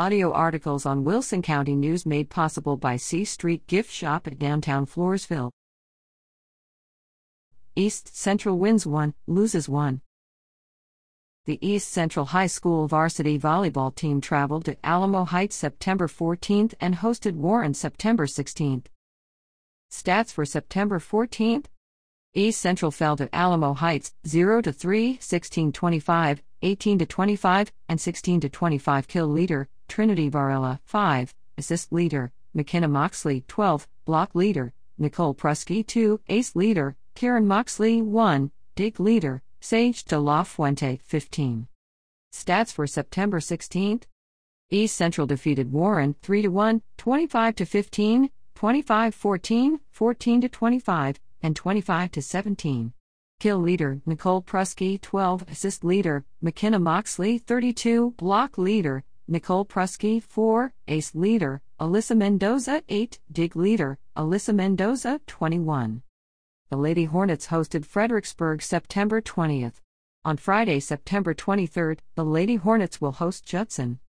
Audio articles on Wilson County News made possible by C Street Gift Shop at downtown Floresville. East Central wins 1, loses 1. The East Central High School varsity volleyball team traveled to Alamo Heights September 14th and hosted Warren September 16th. Stats for September 14th East Central fell to Alamo Heights 0 to 3, 16 25, 18 to 25, and 16 to 25 kill leader, Trinity Varela 5, assist leader, McKenna Moxley 12, block leader, Nicole Prusky 2, ace leader, Karen Moxley 1, dig leader, Sage de la Fuente 15. Stats for September 16th East Central defeated Warren 3 1, 25 15, 25 14, 14 25, and 25 17. Kill leader Nicole Prusky 12, assist leader. McKenna Moxley 32, block leader Nicole Prusky 4, ace leader Alyssa Mendoza 8, dig leader Alyssa Mendoza 21. The Lady Hornets hosted Fredericksburg September 20th. On Friday, September 23rd, the Lady Hornets will host Judson.